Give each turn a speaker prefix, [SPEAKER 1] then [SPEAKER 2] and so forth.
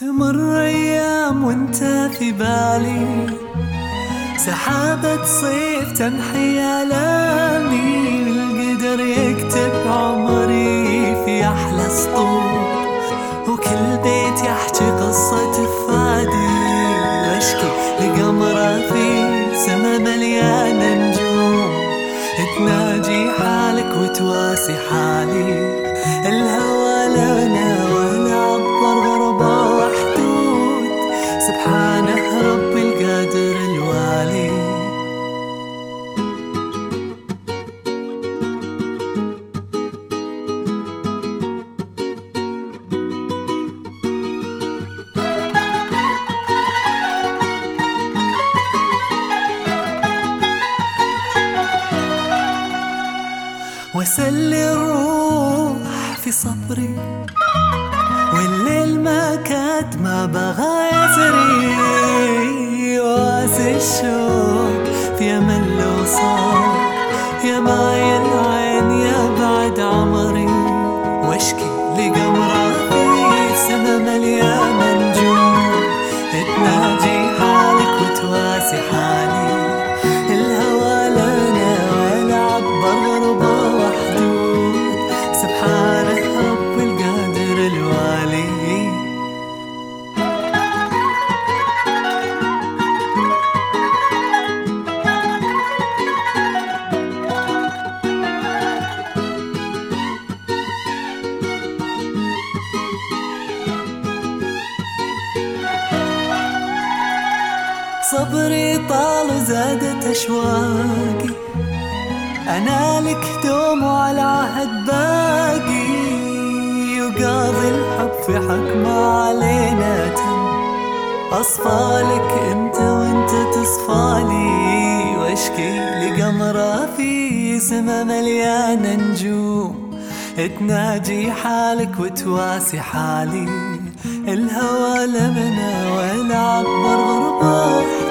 [SPEAKER 1] تمر أيام وانت في بالي. سحابة صيف تمحي آلامي القدر يكتب عمري في أحلى سطور وكل بيت يحكي قصة فادي واشكي لقمرة في سما مليانة نجوم. تناجي حالك وتواسي حالي الهوى لنا ولا عبر واسلي الروح في صبري. والليل ما كاد ما بغى يزري. وآسي الشوق في أمل وصار يا ماي صبري طال وزادت أشواقي أنا لك دوم وعلى عهد باقي. وقاضي الحب في حق ما علينا تم. أصفالك أنت وأنت تصفالي. واشكي لقمرة في سما مليانة نجوم. تناجي حالك وتواسي حالي الهوى لمنا ولا عبر